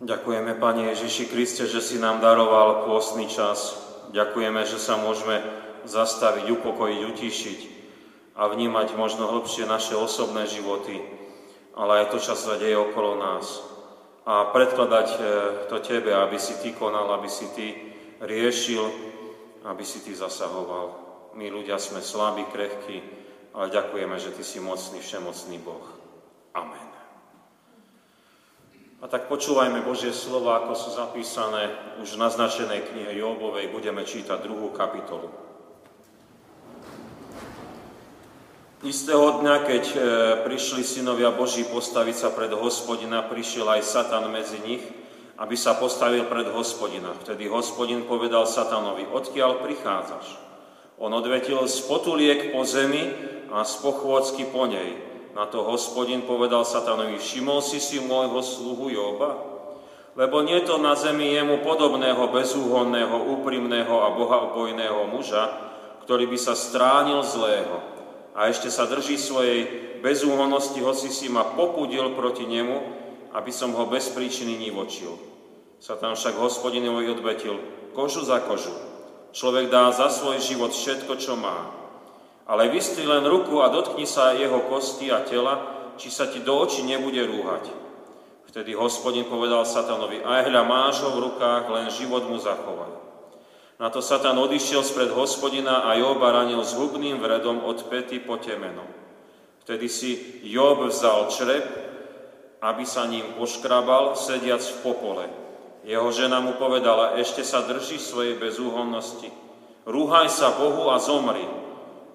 Ďakujeme, Pane Ježiši Kriste, že si nám daroval pôstny čas. Ďakujeme, že sa môžeme zastaviť, upokojiť, utišiť a vnímať možno hlbšie naše osobné životy, ale aj to, čo sa deje okolo nás. A predkladať e, to Tebe, aby si Ty konal, aby si Ty riešil, aby si Ty zasahoval. My ľudia sme slabí, krehkí, ale ďakujeme, že Ty si mocný, všemocný Boh. Amen. A tak počúvajme Božie slova, ako sú zapísané už v naznačenej knihe Jobovej. Budeme čítať druhú kapitolu. Istého dňa, keď e, prišli synovia Boží postaviť sa pred hospodina, prišiel aj Satan medzi nich, aby sa postavil pred hospodina. Vtedy hospodin povedal Satanovi, odkiaľ prichádzaš? On odvetil z potuliek po zemi a z pochôdzky po nej. Na to hospodin povedal satanovi, všimol si si môjho sluhu Joba? Lebo nie to na zemi jemu podobného, bezúhonného, úprimného a bohabojného muža, ktorý by sa stránil zlého a ešte sa drží svojej bezúhonnosti, hoci si ma popudil proti nemu, aby som ho bez príčiny nivočil. Satan však hospodinovi odvetil, kožu za kožu. Človek dá za svoj život všetko, čo má. Ale vystri len ruku a dotkni sa jeho kosti a tela, či sa ti do očí nebude rúhať. Vtedy hospodin povedal satanovi, aj hľa máš ho v rukách, len život mu zachovaj. Na to Satan odišiel spred hospodina a Joba ranil s hubným vredom od pety po temeno. Vtedy si Job vzal črep, aby sa ním poškrabal, sediac v popole. Jeho žena mu povedala, ešte sa drží svojej bezúhonnosti. Rúhaj sa Bohu a zomri.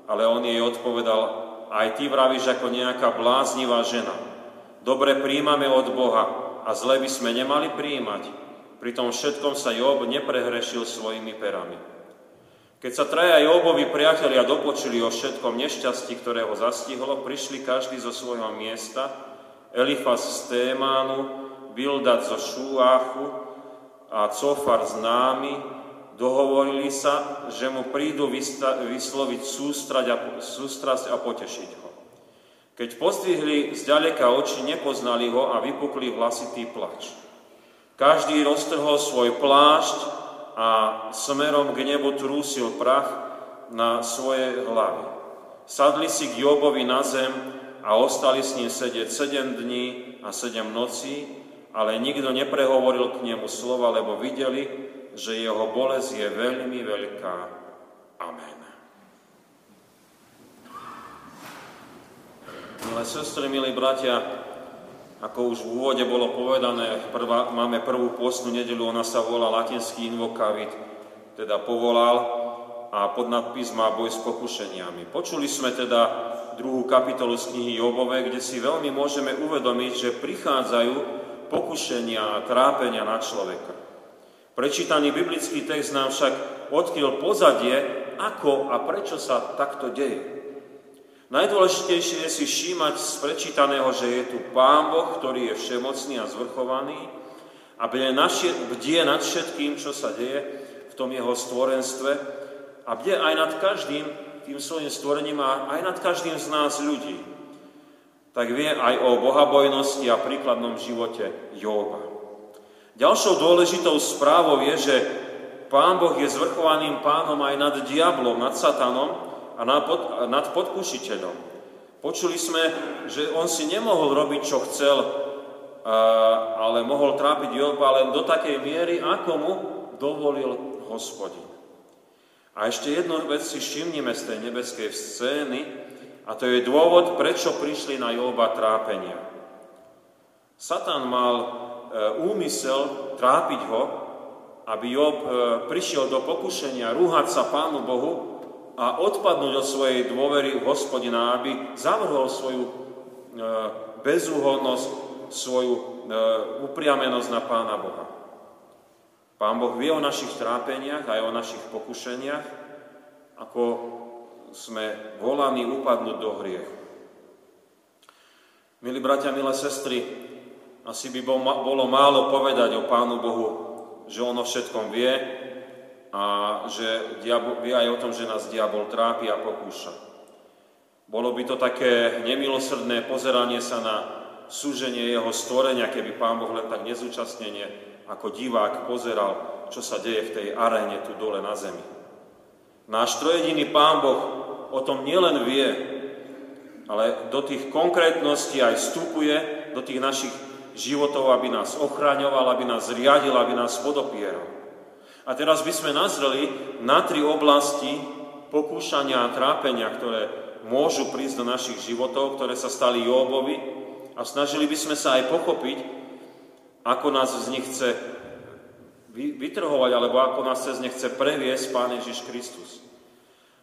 Ale on jej odpovedal, aj ty vravíš ako nejaká bláznivá žena. Dobre príjmame od Boha a zle by sme nemali príjmať. Pri tom všetkom sa Job neprehrešil svojimi perami. Keď sa traja Jobovi priatelia dopočili o všetkom nešťastí, ktoré ho zastihlo, prišli každý zo svojho miesta, Elifas z Témánu, Bildad zo Šúáchu a Cofar z Námy, Dohovorili sa, že mu prídu vysloviť sústrať a, sústrasť a potešiť ho. Keď pozdvihli zďaleka oči, nepoznali ho a vypukli vlasitý plač. Každý roztrhol svoj plášť a smerom k nebu trúsil prach na svoje hlavy. Sadli si k Jobovi na zem a ostali s ním sedieť sedem dní a sedem nocí, ale nikto neprehovoril k nemu slova, lebo videli, že jeho bolesť je veľmi veľká. Amen. Milé sestry, milí bratia, ako už v úvode bolo povedané, prvá, máme prvú postnú nedelu, ona sa volá latinský invokavit, teda povolal a pod nadpis má boj s pokušeniami. Počuli sme teda druhú kapitolu z knihy Jobove, kde si veľmi môžeme uvedomiť, že prichádzajú pokušenia a trápenia na človeka. Prečítaný biblický text nám však odkryl pozadie, ako a prečo sa takto deje. Najdôležitejšie je si všímať z prečítaného, že je tu Pán Boh, ktorý je všemocný a zvrchovaný a bdie nad všetkým, čo sa deje v tom jeho stvorenstve a bdie aj nad každým tým svojim stvorením a aj nad každým z nás ľudí. Tak vie aj o bohabojnosti a príkladnom živote Jóba. Ďalšou dôležitou správou je, že Pán Boh je zvrchovaným pánom aj nad diablom, nad satanom a nad, pod, nad podkušiteľom. Počuli sme, že on si nemohol robiť, čo chcel, ale mohol trápiť Joba len do takej miery, ako mu dovolil hospodin. A ešte jednu vec si všimnime z tej nebeskej scény, a to je dôvod, prečo prišli na Joba trápenia. Satan mal úmysel trápiť ho, aby Job e, prišiel do pokušenia rúhať sa Pánu Bohu a odpadnúť od svojej dôvery v hospodina, aby zavrhol svoju e, bezúhodnosť, svoju upriamenosť na Pána Boha. Pán Boh vie o našich trápeniach aj o našich pokušeniach, ako sme volaní upadnúť do hriechu. Milí bratia, milé sestry, asi by bolo málo povedať o Pánu Bohu, že On o všetkom vie a že diabol, vie aj o tom, že nás diabol trápi a pokúša. Bolo by to také nemilosrdné pozeranie sa na súženie jeho stvorenia, keby Pán Boh len tak nezúčastnenie ako divák pozeral, čo sa deje v tej aréne tu dole na zemi. Náš trojediný Pán Boh o tom nielen vie, ale do tých konkrétností aj vstupuje, do tých našich životov, aby nás ochraňoval, aby nás riadil, aby nás podopieral. A teraz by sme nazreli na tri oblasti pokúšania a trápenia, ktoré môžu prísť do našich životov, ktoré sa stali Jóbovi a snažili by sme sa aj pochopiť, ako nás z nich chce vytrhovať, alebo ako nás cez ne chce previesť Pán Ježiš Kristus.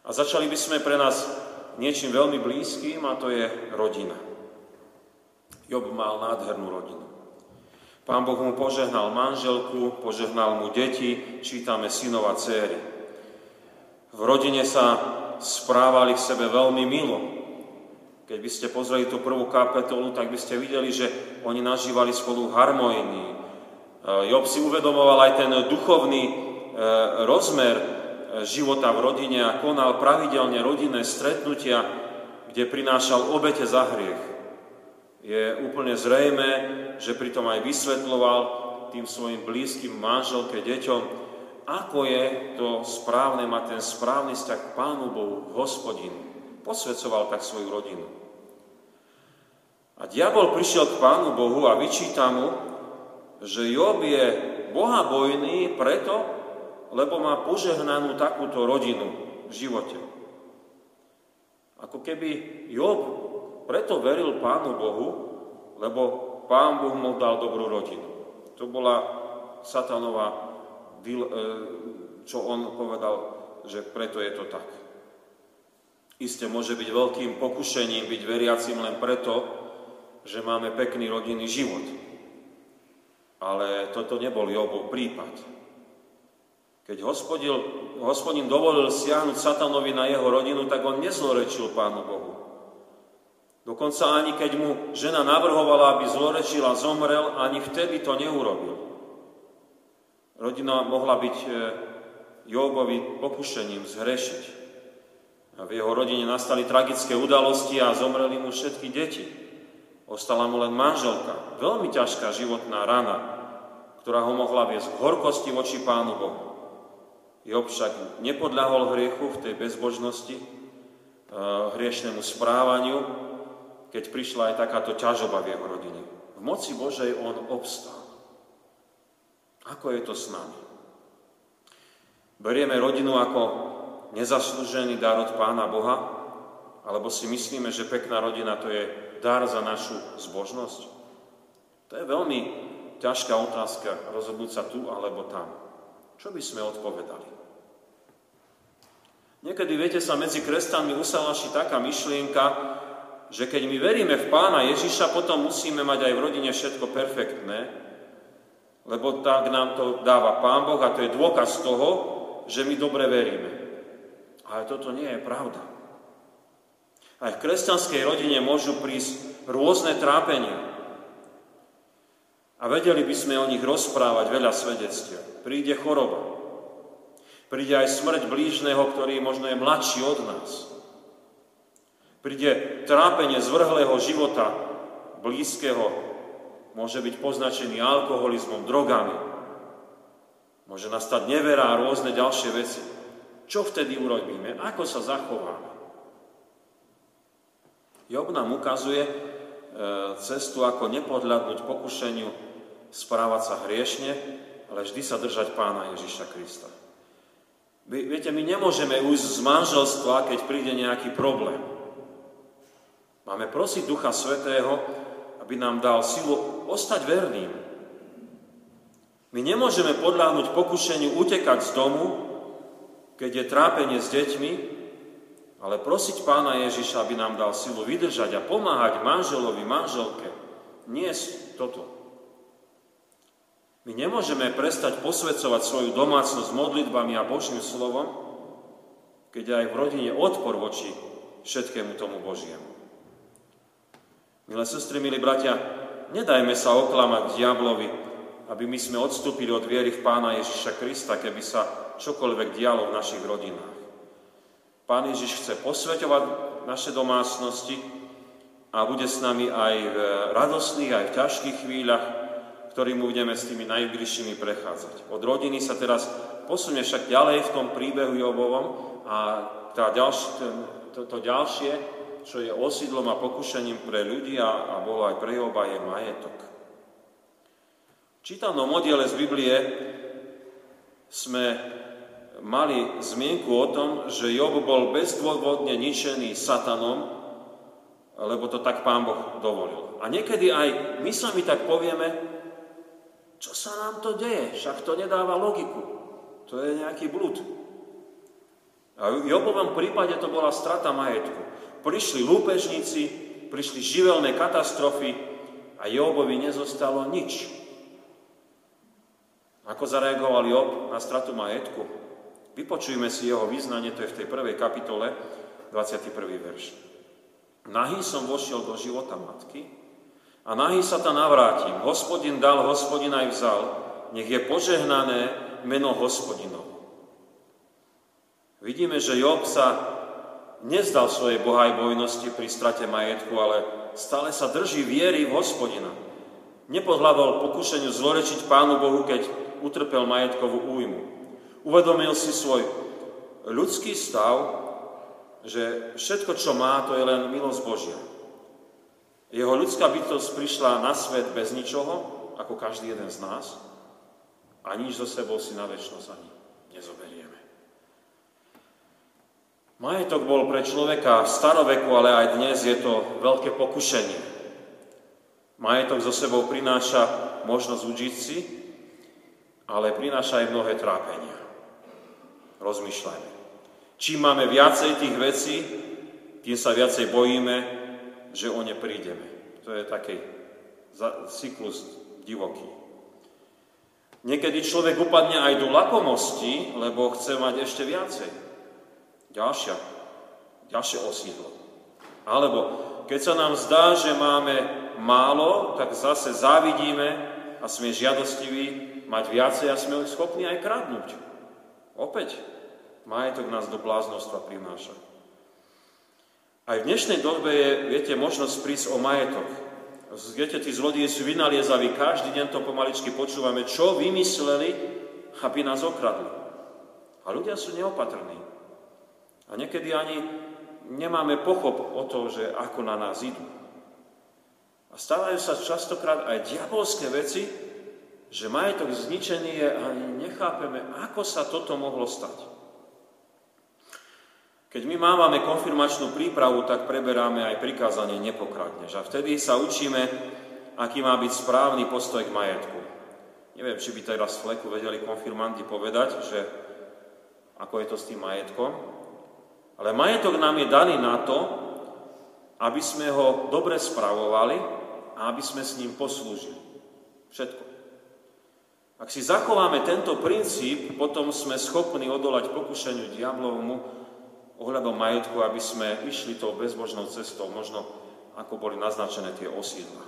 A začali by sme pre nás niečím veľmi blízkym a to je rodina. Job mal nádhernú rodinu. Pán Boh mu požehnal manželku, požehnal mu deti, čítame synov a céry. V rodine sa správali k sebe veľmi milo. Keď by ste pozreli tú prvú kapitolu, tak by ste videli, že oni nažívali spolu harmonii. E, Job si uvedomoval aj ten duchovný e, rozmer e, života v rodine a konal pravidelne rodinné stretnutia, kde prinášal obete za hriech je úplne zrejme, že pritom aj vysvetloval tým svojim blízkym manželke, deťom, ako je to správne mať ten správny vzťah k Pánu Bohu, hospodin. Posvedcoval tak svoju rodinu. A diabol prišiel k Pánu Bohu a vyčíta mu, že Job je bohabojný preto, lebo má požehnanú takúto rodinu v živote. Ako keby Job preto veril Pánu Bohu, lebo Pán Boh mu dal dobrú rodinu. To bola satanová, e, čo on povedal, že preto je to tak. Isté môže byť veľkým pokušením byť veriacim len preto, že máme pekný rodinný život. Ale toto nebol Jobov prípad. Keď hospodil, hospodin dovolil siahnuť satanovi na jeho rodinu, tak on nezlorečil Pánu Bohu. Dokonca ani keď mu žena navrhovala, aby zlorečila, zomrel, ani vtedy to neurobil. Rodina mohla byť e, Jobovi pokušením zhrešiť. A v jeho rodine nastali tragické udalosti a zomreli mu všetky deti. Ostala mu len manželka. Veľmi ťažká životná rana, ktorá ho mohla viesť k horkosti voči Pánu Bohu. Job však nepodľahol hriechu v tej bezbožnosti, e, hriešnému správaniu, keď prišla aj takáto ťažoba v jeho rodine. V moci Božej on obstal. Ako je to s nami? Berieme rodinu ako nezaslúžený dar od Pána Boha? Alebo si myslíme, že pekná rodina to je dar za našu zbožnosť? To je veľmi ťažká otázka rozhodnúť sa tu alebo tam. Čo by sme odpovedali? Niekedy, viete, sa medzi kresťanmi usalaši taká myšlienka, že keď my veríme v Pána Ježiša, potom musíme mať aj v rodine všetko perfektné, lebo tak nám to dáva Pán Boh a to je dôkaz toho, že my dobre veríme. Ale toto nie je pravda. Aj v kresťanskej rodine môžu prísť rôzne trápenia. A vedeli by sme o nich rozprávať veľa svedectiev. Príde choroba. Príde aj smrť blížneho, ktorý možno je mladší od nás. Príde trápenie zvrhlého života blízkeho, môže byť poznačený alkoholizmom, drogami. Môže nastať nevera a rôzne ďalšie veci. Čo vtedy urobíme? Ako sa zachováme? Job nám ukazuje e, cestu, ako nepodľadnúť pokušeniu správať sa hriešne, ale vždy sa držať pána Ježiša Krista. Viete, my nemôžeme ujsť z manželstva, keď príde nejaký problém. Máme prosiť Ducha Svetého, aby nám dal silu ostať verným. My nemôžeme podľahnuť pokušeniu utekať z domu, keď je trápenie s deťmi, ale prosiť Pána Ježiša, aby nám dal silu vydržať a pomáhať manželovi, manželke. Nie toto. My nemôžeme prestať posvedcovať svoju domácnosť modlitbami a Božím slovom, keď aj v rodine odpor voči všetkému tomu Božiemu. Milé sestry, milí bratia, nedajme sa oklamať diablovi, aby my sme odstúpili od viery v Pána Ježiša Krista, keby sa čokoľvek dialo v našich rodinách. Pán Ježiš chce posveťovať naše domácnosti, a bude s nami aj v radostných, aj v ťažkých chvíľach, ktorým budeme s tými najbližšími prechádzať. Od rodiny sa teraz posunie však ďalej v tom príbehu Jobovom a tá ďalš, to, to ďalšie, čo je osídlom a pokušením pre ľudí a, a bolo aj pre Joba, je majetok. V čítanom oddiele z Biblie sme mali zmienku o tom, že Job bol bezdôvodne ničený satanom, lebo to tak Pán Boh dovolil. A niekedy aj my sami tak povieme, čo sa nám to deje? Však to nedáva logiku. To je nejaký blúd. A v Jobovom prípade to bola strata majetku. Prišli lúpežníci, prišli živelné katastrofy a Jobovi nezostalo nič. Ako zareagoval Job na stratu majetku? Vypočujme si jeho význanie, to je v tej prvej kapitole, 21. verš. Nahý som vošiel do života matky, a nahý sa tam navrátim. Hospodin dal, hospodin aj vzal. Nech je požehnané meno hospodinov. Vidíme, že Job sa nezdal svojej bohajbojnosti pri strate majetku, ale stále sa drží viery v hospodina. Nepodhľadol pokušeniu zlorečiť Pánu Bohu, keď utrpel majetkovú újmu. Uvedomil si svoj ľudský stav, že všetko, čo má, to je len milosť Božia. Jeho ľudská bytosť prišla na svet bez ničoho, ako každý jeden z nás, a nič zo sebou si na väčšnosť ani nezoberieme. Majetok bol pre človeka v staroveku, ale aj dnes je to veľké pokušenie. Majetok zo sebou prináša možnosť užiť si, ale prináša aj mnohé trápenia. Rozmýšľajme. Čím máme viacej tých vecí, tým sa viacej bojíme, že o ne prídeme. To je taký cyklus divoký. Niekedy človek upadne aj do lakomosti, lebo chce mať ešte viacej. Ďalšia, ďalšie osídlo. Alebo keď sa nám zdá, že máme málo, tak zase závidíme a sme žiadostiví mať viacej a sme schopní aj kradnúť. Opäť, majetok nás do bláznostva prináša. Aj v dnešnej dobe je, viete, možnosť prísť o majetok. Viete, tí zlodiji sú vynaliezaví, každý deň to pomaličky počúvame, čo vymysleli, aby nás okradli. A ľudia sú neopatrní. A niekedy ani nemáme pochop o to, že ako na nás idú. A stávajú sa častokrát aj diabolské veci, že majetok zničený je a nechápeme, ako sa toto mohlo stať. Keď my máme konfirmačnú prípravu, tak preberáme aj prikázanie nepokradneš. A vtedy sa učíme, aký má byť správny postoj k majetku. Neviem, či by teraz fleku vedeli konfirmanti povedať, že ako je to s tým majetkom. Ale majetok nám je daný na to, aby sme ho dobre spravovali a aby sme s ním poslúžili. Všetko. Ak si zachováme tento princíp, potom sme schopní odolať pokušeniu diablovmu ohľadom majetku, aby sme išli tou bezbožnou cestou, možno ako boli naznačené tie osídla.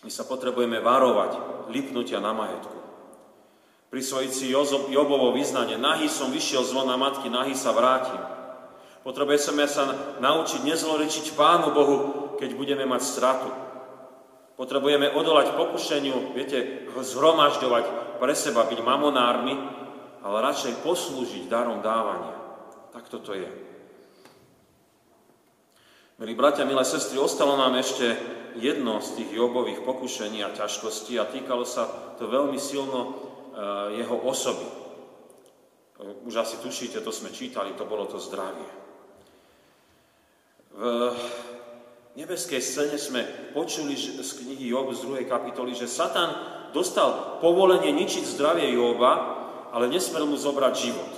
My sa potrebujeme varovať lipnutia na majetku. Prisvojiť si Jobovo vyznanie, nahý som vyšiel z na matky, nahý sa vrátim. Potrebujeme sa naučiť nezlorečiť Pánu Bohu, keď budeme mať stratu. Potrebujeme odolať pokušeniu, viete, zhromažďovať pre seba, byť mamonármi, ale radšej poslúžiť darom dávania. Tak toto je. Milí bratia, milé sestry, ostalo nám ešte jedno z tých Jobových pokušení a ťažkostí a týkalo sa to veľmi silno jeho osoby. Už asi tušíte, to sme čítali, to bolo to zdravie. V nebeskej scéne sme počuli z knihy Job z 2. kapitoly, že Satan dostal povolenie ničiť zdravie Joba, ale nesmel mu zobrať život.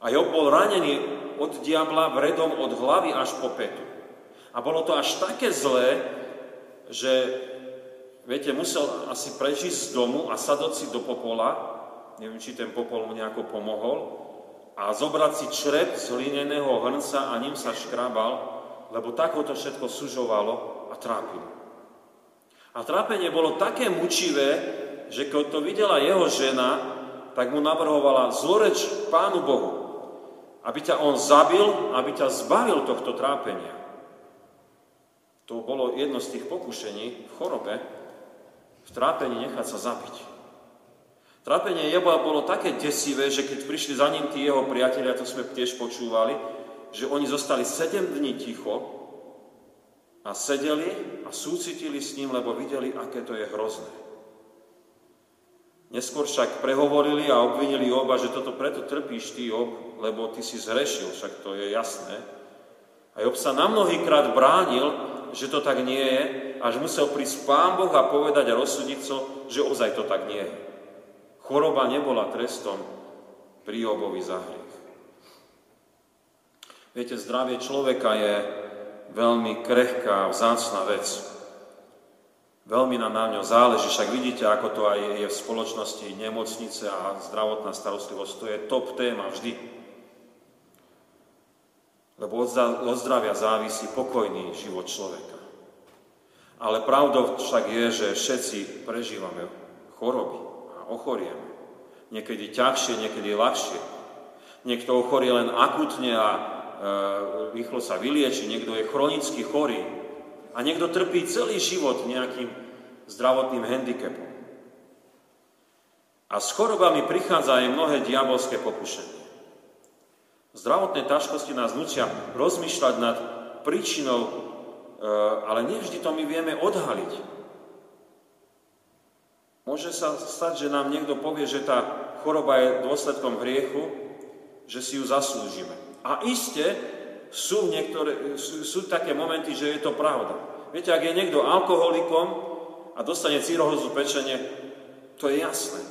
A Job bol ranený od diabla vredom od hlavy až po petu. A bolo to až také zlé, že, viete, musel asi prežiť z domu a sadať si do popola, neviem, či ten popol mu nejako pomohol, a zobrať si črep z hlineného hrnca a ním sa škrabal, lebo tak ho to všetko sužovalo a trápilo. A trápenie bolo také mučivé, že keď to videla jeho žena, tak mu navrhovala zloreč Pánu Bohu aby ťa on zabil, aby ťa zbavil tohto trápenia. To bolo jedno z tých pokušení v chorobe, v trápení nechať sa zabiť. Trápenie Joba bolo také desivé, že keď prišli za ním tí jeho priatelia, to sme tiež počúvali, že oni zostali 7 dní ticho a sedeli a súcitili s ním, lebo videli, aké to je hrozné. Neskôr však prehovorili a obvinili Joba, že toto preto trpíš ty, Job, lebo ty si zrešil, však to je jasné. A Job sa na mnohýkrát bránil, že to tak nie je, až musel prísť Pán Boh a povedať a rozsúdiť so, že ozaj to tak nie je. Choroba nebola trestom pri Jobovi za hriech. Viete, zdravie človeka je veľmi krehká, vzácná vec. Veľmi na ňo záleží, však vidíte, ako to aj je v spoločnosti nemocnice a zdravotná starostlivosť. To je top téma vždy. Lebo od zdravia závisí pokojný život človeka. Ale pravdou však je, že všetci prežívame choroby a ochorieme. Niekedy ťažšie, niekedy ľahšie. Niekto ochorie len akutne a e, rýchlo sa vylieči, niekto je chronicky chorý a niekto trpí celý život nejakým zdravotným handicapom. A s chorobami prichádza aj mnohé diabolské pokušenie. Zdravotné ťažkosti nás nutia rozmýšľať nad príčinou, e, ale nevždy to my vieme odhaliť. Môže sa stať, že nám niekto povie, že tá choroba je dôsledkom hriechu, že si ju zaslúžime. A iste sú, niektoré, sú, sú také momenty, že je to pravda. Viete, ak je niekto alkoholikom a dostane círohozu pečenie, to je jasné.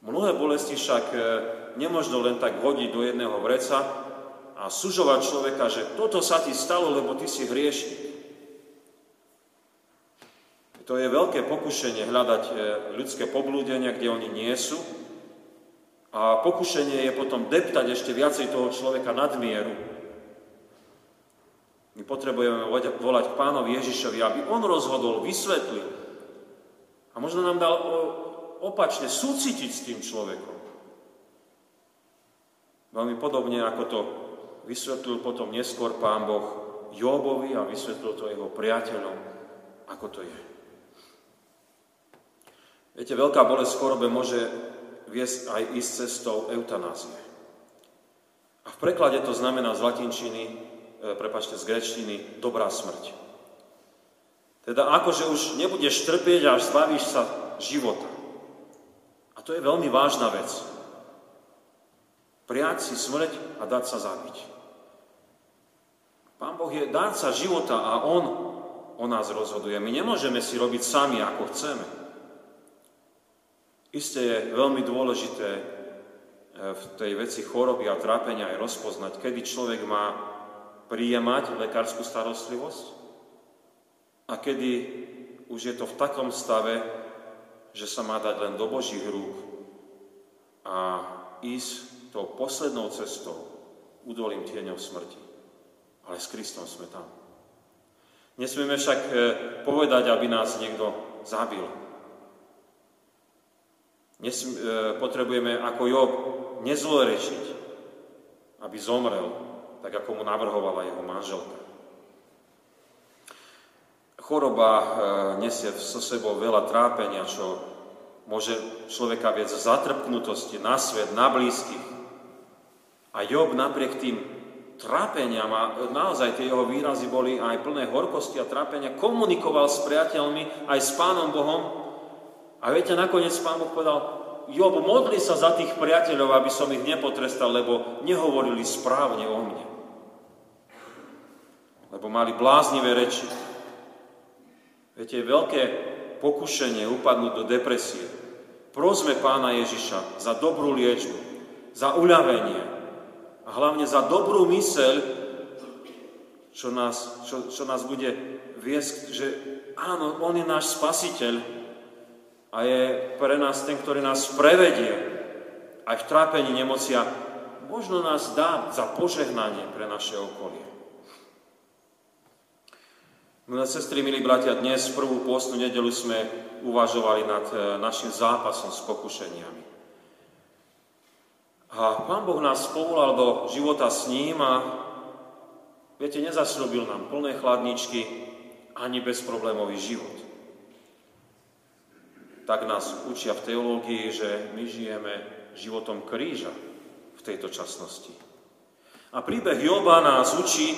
Mnohé bolesti však e, nemožno len tak hodiť do jedného vreca a sužovať človeka, že toto sa ti stalo, lebo ty si hriešnik. To je veľké pokušenie hľadať e, ľudské poblúdenia, kde oni nie sú. A pokušenie je potom deptať ešte viacej toho človeka nadmieru. My potrebujeme volať k pánovi Ježišovi, aby on rozhodol, vysvetlil. A možno nám dal opačne súcitiť s tým človekom. Veľmi podobne, ako to vysvetlil potom neskôr pán Boh Jobovi a vysvetlil to jeho priateľom, ako to je. Viete, veľká bolesť v chorobe môže viesť aj ísť cestou eutanázie. A v preklade to znamená z latinčiny, e, prepačte, z grečtiny, dobrá smrť. Teda akože už nebudeš trpieť až zbavíš sa života. A to je veľmi vážna vec prijať si smrť a dať sa zabiť. Pán Boh je dárca života a On o nás rozhoduje. My nemôžeme si robiť sami, ako chceme. Isté je veľmi dôležité e, v tej veci choroby a trápenia aj rozpoznať, kedy človek má príjemať lekárskú starostlivosť a kedy už je to v takom stave, že sa má dať len do Božích rúk a ísť tou poslednou cestou údolím tieňov smrti. Ale s Kristom sme tam. Nesmieme však e, povedať, aby nás niekto zabil. Nesm- e, potrebujeme ako Job nezlorečiť, aby zomrel, tak ako mu navrhovala jeho manželka. Choroba e, nesie so sebou veľa trápenia, čo môže človeka viec zatrpknutosti na svet, na blízkych, a Job napriek tým trápeniam a naozaj tie jeho výrazy boli aj plné horkosti a trápenia, komunikoval s priateľmi aj s Pánom Bohom. A viete, nakoniec Pán Boh povedal, Job, modli sa za tých priateľov, aby som ich nepotrestal, lebo nehovorili správne o mne. Lebo mali bláznivé reči. Viete, veľké pokušenie upadnúť do depresie. Prosme Pána Ježiša za dobrú liečbu, za uľavenie, a hlavne za dobrú myseľ, čo nás, čo, čo nás bude viesť, že áno, On je náš spasiteľ a je pre nás ten, ktorý nás prevedie aj v trápení nemocia, možno nás dá za požehnanie pre naše okolie. Milé sestry, milí bratia, dnes prvú pôstnu nedelu sme uvažovali nad eh, našim zápasom s pokušeniami. A Pán Boh nás povolal do života s ním a Viete, nezasľúbil nám plné chladničky ani bezproblémový život. Tak nás učia v teológii, že my žijeme životom kríža v tejto časnosti. A príbeh Joba nás učí,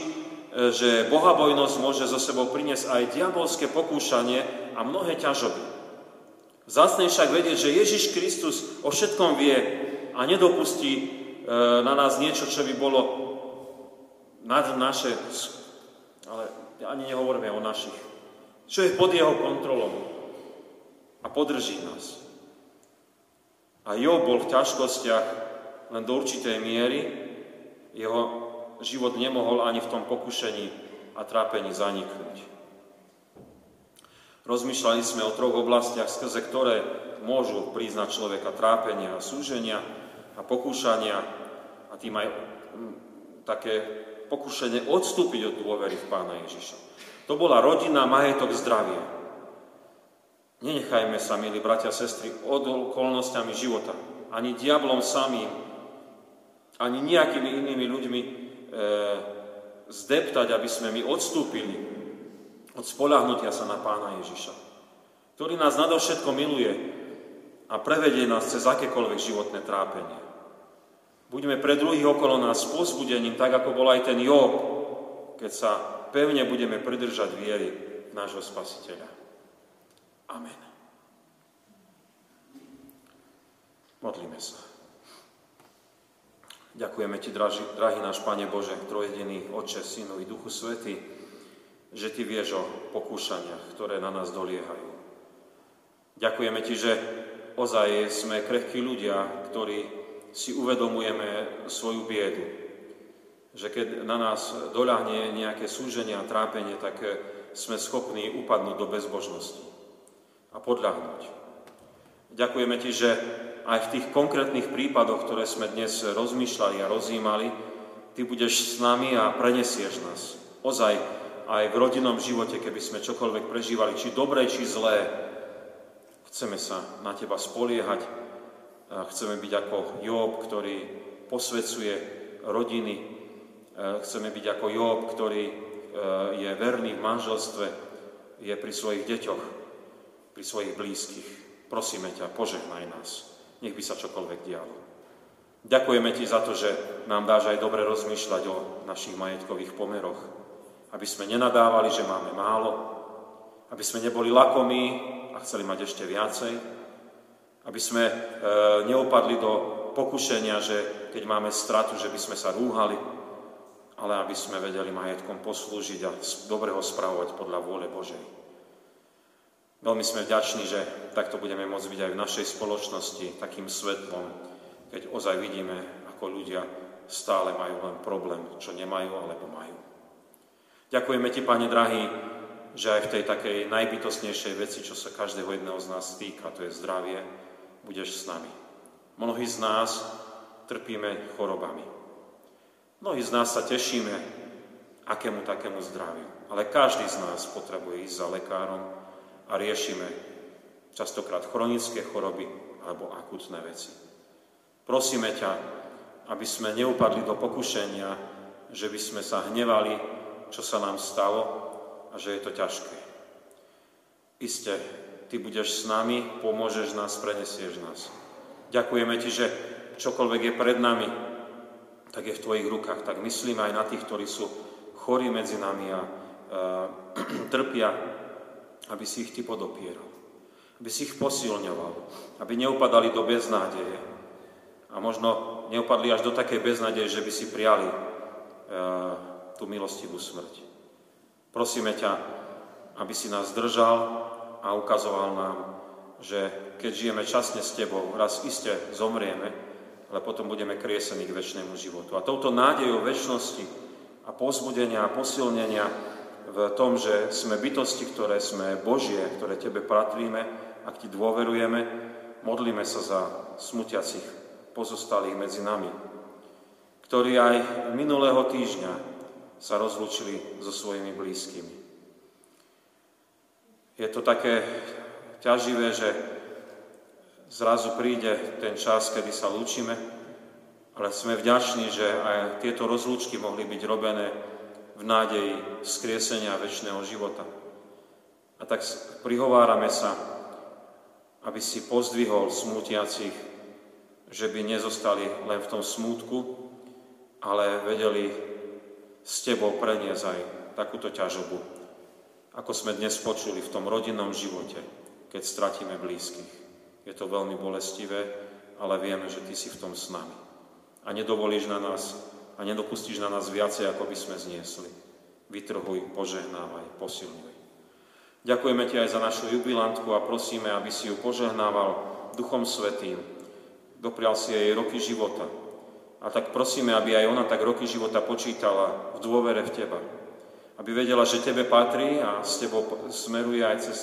že bohabojnosť môže zo sebou priniesť aj diabolské pokúšanie a mnohé ťažoby. Zácne však vedieť, že Ježiš Kristus o všetkom vie a nedopustí e, na nás niečo, čo by bolo nad naše, ale ani nehovoríme o našich, čo je pod jeho kontrolou a podrží nás. A Job bol v ťažkostiach len do určitej miery, jeho život nemohol ani v tom pokušení a trápení zaniknúť. Rozmýšľali sme o troch oblastiach, skrze ktoré môžu priznať človeka trápenia a súženia a pokúšania a tým aj mm, také pokušenie odstúpiť od dôvery v Pána Ježiša. To bola rodina, majetok, zdravie. Nenechajme sa, milí bratia a sestry, od okolnostiami života. Ani diablom samým, ani nejakými inými ľuďmi e, zdeptať, aby sme my odstúpili od spolahnutia sa na Pána Ježiša, ktorý nás nadovšetko miluje a prevedie nás cez akékoľvek životné trápenie. Buďme pre druhých okolo nás pozbudením, tak ako bol aj ten Job, keď sa pevne budeme pridržať viery nášho Spasiteľa. Amen. Modlíme sa. Ďakujeme Ti, drahý, drahý náš Pane Bože, trojediný Oče, Synu i Duchu Svety, že Ty vieš o pokúšaniach, ktoré na nás doliehajú. Ďakujeme Ti, že ozaj sme krehkí ľudia, ktorí si uvedomujeme svoju biedu. Že keď na nás doľahne nejaké súženie a trápenie, tak eh, sme schopní upadnúť do bezbožnosti a podľahnúť. Ďakujeme Ti, že aj v tých konkrétnych prípadoch, ktoré sme dnes rozmýšľali a rozjímali, Ty budeš s nami a prenesieš nás. Ozaj aj v rodinnom živote, keby sme čokoľvek prežívali, či dobré, či zlé, chceme sa na Teba spoliehať, Chceme byť ako Job, ktorý posvecuje rodiny. Chceme byť ako Job, ktorý e, je verný v manželstve, je pri svojich deťoch, pri svojich blízkych. Prosíme ťa, požehnaj nás. Nech by sa čokoľvek dialo. Ďakujeme ti za to, že nám dáš aj dobre rozmýšľať o našich majetkových pomeroch. Aby sme nenadávali, že máme málo, aby sme neboli lakomí a chceli mať ešte viacej, aby sme e, neopadli do pokušenia, že keď máme stratu, že by sme sa rúhali, ale aby sme vedeli majetkom poslúžiť a dobre ho spravovať podľa vôle Božej. Veľmi sme vďační, že takto budeme môcť byť aj v našej spoločnosti takým svetlom, keď ozaj vidíme, ako ľudia stále majú len problém, čo nemajú alebo majú. Ďakujeme Ti, Pane drahý, že aj v tej takej najbytostnejšej veci, čo sa každého jedného z nás týka, to je zdravie, budeš s nami. Mnohí z nás trpíme chorobami. Mnohí z nás sa tešíme akému takému zdraviu. Ale každý z nás potrebuje ísť za lekárom a riešime častokrát chronické choroby alebo akutné veci. Prosíme ťa, aby sme neupadli do pokušenia, že by sme sa hnevali, čo sa nám stalo a že je to ťažké. Isté, Ty budeš s nami, pomôžeš nás, prenesieš nás. Ďakujeme Ti, že čokoľvek je pred nami, tak je v Tvojich rukách. Tak myslíme aj na tých, ktorí sú chorí medzi nami a e, trpia, aby si ich Ty podopieral. Aby si ich posilňoval. Aby neupadali do beznádeje. A možno neupadli až do takej beznádeje, že by si prijali e, tú milostivú smrť. Prosíme ťa, aby si nás držal, a ukazoval nám, že keď žijeme časne s Tebou, raz iste zomrieme, ale potom budeme kriesení k väčšnému životu. A touto nádejou väčšnosti a pozbudenia a posilnenia v tom, že sme bytosti, ktoré sme Božie, ktoré Tebe patríme, ak Ti dôverujeme, modlíme sa za smutiacich pozostalých medzi nami, ktorí aj minulého týždňa sa rozlúčili so svojimi blízkymi. Je to také ťaživé, že zrazu príde ten čas, kedy sa lúčime, ale sme vďační, že aj tieto rozlúčky mohli byť robené v nádeji skriesenia väčšného života. A tak prihovárame sa, aby si pozdvihol smútiacich, že by nezostali len v tom smútku, ale vedeli s tebou preniesť aj takúto ťažobu, ako sme dnes počuli v tom rodinnom živote, keď stratíme blízkych. Je to veľmi bolestivé, ale vieme, že Ty si v tom s nami. A nedovolíš na nás a nedopustíš na nás viacej, ako by sme zniesli. Vytrhuj, požehnávaj, posilňuj. Ďakujeme Ti aj za našu jubilantku a prosíme, aby si ju požehnával Duchom Svetým. Doprial si jej roky života. A tak prosíme, aby aj ona tak roky života počítala v dôvere v Teba. Aby vedela, že Tebe patrí a s Tebou smeruje aj cez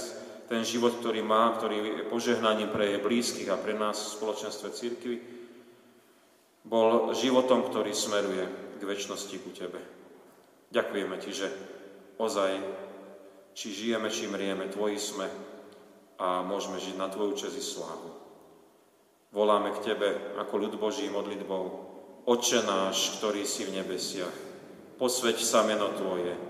ten život, ktorý má, ktorý je požehnaním pre jej blízkych a pre nás v spoločenstve církvy, bol životom, ktorý smeruje k väčšnosti ku Tebe. Ďakujeme Ti, že ozaj, či žijeme, či mrieme, Tvoji sme a môžeme žiť na Tvoju čest i slávu. Voláme k Tebe ako ľud Boží modlitbou. Oče náš, ktorý si v nebesiach, posveď sa meno Tvoje,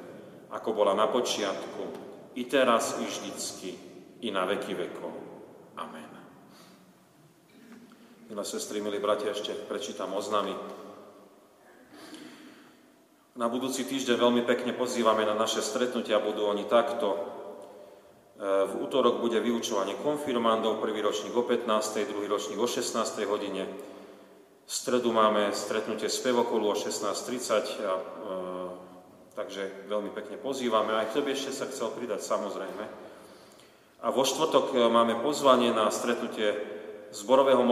ako bola na počiatku, i teraz, i vždycky, i na veky vekov. Amen. Milé sestry, milí bratia, ešte prečítam oznamy. Na budúci týždeň veľmi pekne pozývame na naše stretnutia, budú oni takto. E, v útorok bude vyučovanie konfirmandov, prvý ročník o 15., druhý ročník o 16. hodine. V stredu máme stretnutie spevokolu o 16.30 a e, Takže veľmi pekne pozývame. Aj kto by ešte sa chcel pridať, samozrejme. A vo štvrtok e, máme pozvanie na stretnutie zborového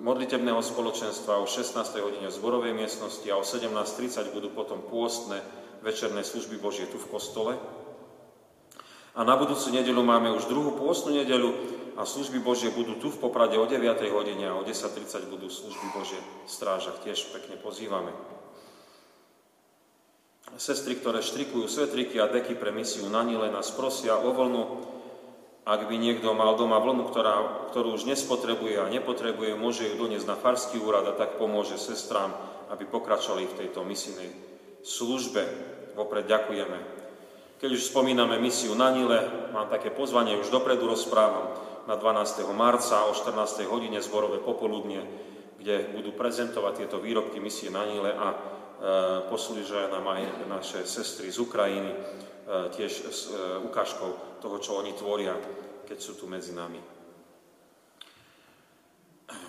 modlitebného spoločenstva o 16. hodine v zborovej miestnosti a o 17.30 budú potom pôstne večerné služby Božie tu v kostole. A na budúcu nedelu máme už druhú pôstnu nedelu a služby Božie budú tu v Poprade o 9. hodine a o 10.30 budú služby Božie v strážach. Tiež pekne pozývame sestry, ktoré štrikujú svetriky a deky pre misiu na Nile, nás prosia o vlnu. Ak by niekto mal doma vlnu, ktorá, ktorú už nespotrebuje a nepotrebuje, môže ju doniesť na farský úrad a tak pomôže sestrám, aby pokračovali v tejto misijnej službe. Vopred ďakujeme. Keď už spomíname misiu na Nile, mám také pozvanie, už dopredu rozprávam, na 12. marca o 14. hodine zborové popoludnie, kde budú prezentovať tieto výrobky misie na Nile a poslúžia nám aj naše sestry z Ukrajiny, eh, tiež s eh, ukážkou toho, čo oni tvoria, keď sú tu medzi nami.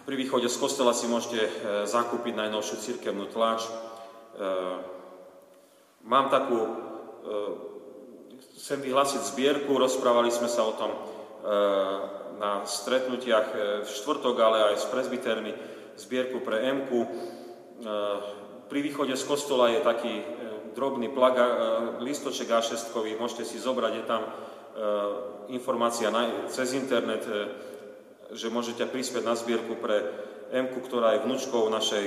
Pri východe z kostela si môžete zakúpiť najnovšiu cirkevnú tlač. Mám takú, chcem vyhlásiť zbierku, rozprávali sme sa o tom na stretnutiach v štvrtok, ale aj s prezbitermi, zbierku pre MK pri východe z kostola je taký e, drobný plaga, e, listoček A6, môžete si zobrať, je tam e, informácia cez internet, že môžete prispieť na zbierku pre m ktorá je vnúčkou našej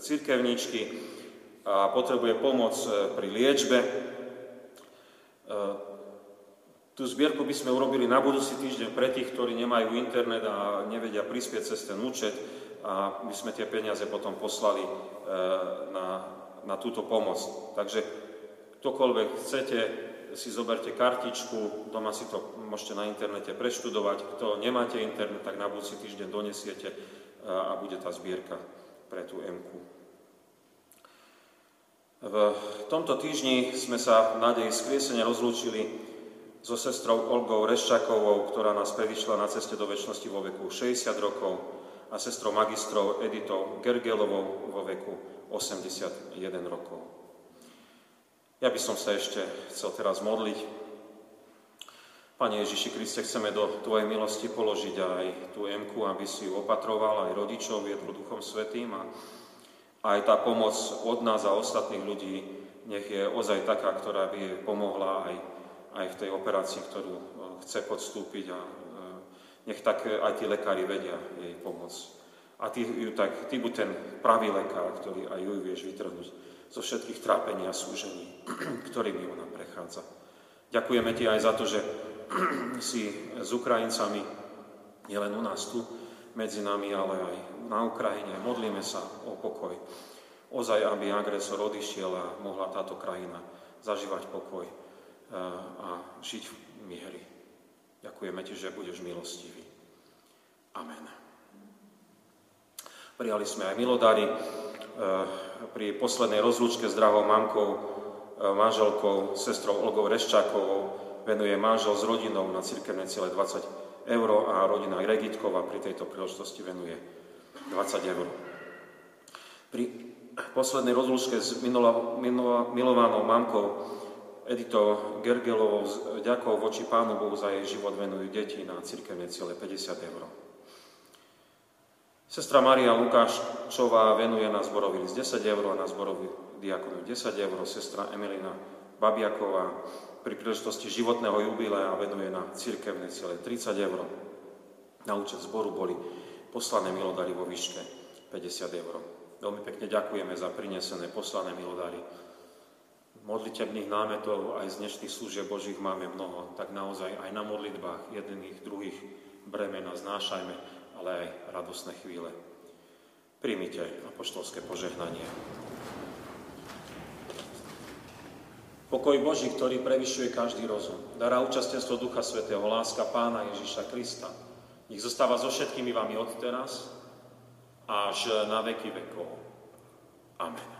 cirkevničky a potrebuje pomoc pri liečbe. Tú zbierku by sme urobili na budúci týždeň pre tých, ktorí nemajú internet a nevedia prispieť cez ten účet a my sme tie peniaze potom poslali e, na, na túto pomoc. Takže ktokoľvek chcete, si zoberte kartičku, doma si to môžete na internete preštudovať. Kto nemáte internet, tak na budúci týždeň donesiete e, a bude tá zbierka pre tú m V tomto týždni sme sa v nádeji skriesenia rozlúčili so sestrou Olgou Reščakovou, ktorá nás prevyšla na ceste do väčšnosti vo veku 60 rokov a sestrou magistrov Editou Gergelovou vo veku 81 rokov. Ja by som sa ešte chcel teraz modliť. Pane Ježiši Kriste, chceme do Tvojej milosti položiť aj tú emku, aby si ju opatroval, aj rodičov viedol Duchom Svetým a aj tá pomoc od nás a ostatných ľudí nech je ozaj taká, ktorá by jej pomohla aj, aj v tej operácii, ktorú e, chce podstúpiť a nech tak aj tí lekári vedia jej pomôcť. A ty, ju tak, ty buď ten pravý lekár, ktorý aj ju vieš vytrhnúť zo všetkých trápení a súžení, ktorými ona prechádza. Ďakujeme ti aj za to, že si s Ukrajincami, nielen u nás tu, medzi nami, ale aj na Ukrajine. Modlíme sa o pokoj. Ozaj, aby agresor odišiel a mohla táto krajina zažívať pokoj eh, a žiť v miery. Ďakujeme ti, že budeš milostivý. Amen. Prijali sme aj milodary eh, pri poslednej rozlúčke s drahou mamkou, eh, manželkou, sestrou Olgou Reščákovou venuje manžel s rodinou na cirkevné ciele 20 eur a rodina Regitkova pri tejto príležitosti venuje 20 eur. Pri poslednej rozlúčke s milovanou mamkou Editou Gergelovou ďakou voči Pánu Bohu za jej život venujú deti na cirkevné ciele 50 eur. Sestra Maria Lukášová venuje na zborový list 10 eur a na zborový diakonu 10 eur. Sestra Emilina Babiaková pri príležitosti životného jubilea venuje na cirkevné ciele 30 eur. Na účet zboru boli poslané milodary vo výške 50 eur. Veľmi pekne ďakujeme za prinesené poslané milodary. Modlitebných námetov aj z dnešných služieb Božích máme mnoho, tak naozaj aj na modlitbách jedných, druhých bremena znášajme, ale aj radosné chvíle. Príjmite apoštolské požehnanie. Pokoj Boží, ktorý prevyšuje každý rozum. Dará účastenstvo Ducha Svetého, láska Pána Ježiša Krista. Nech zostáva so všetkými vami od teraz až na veky vekov. Amen.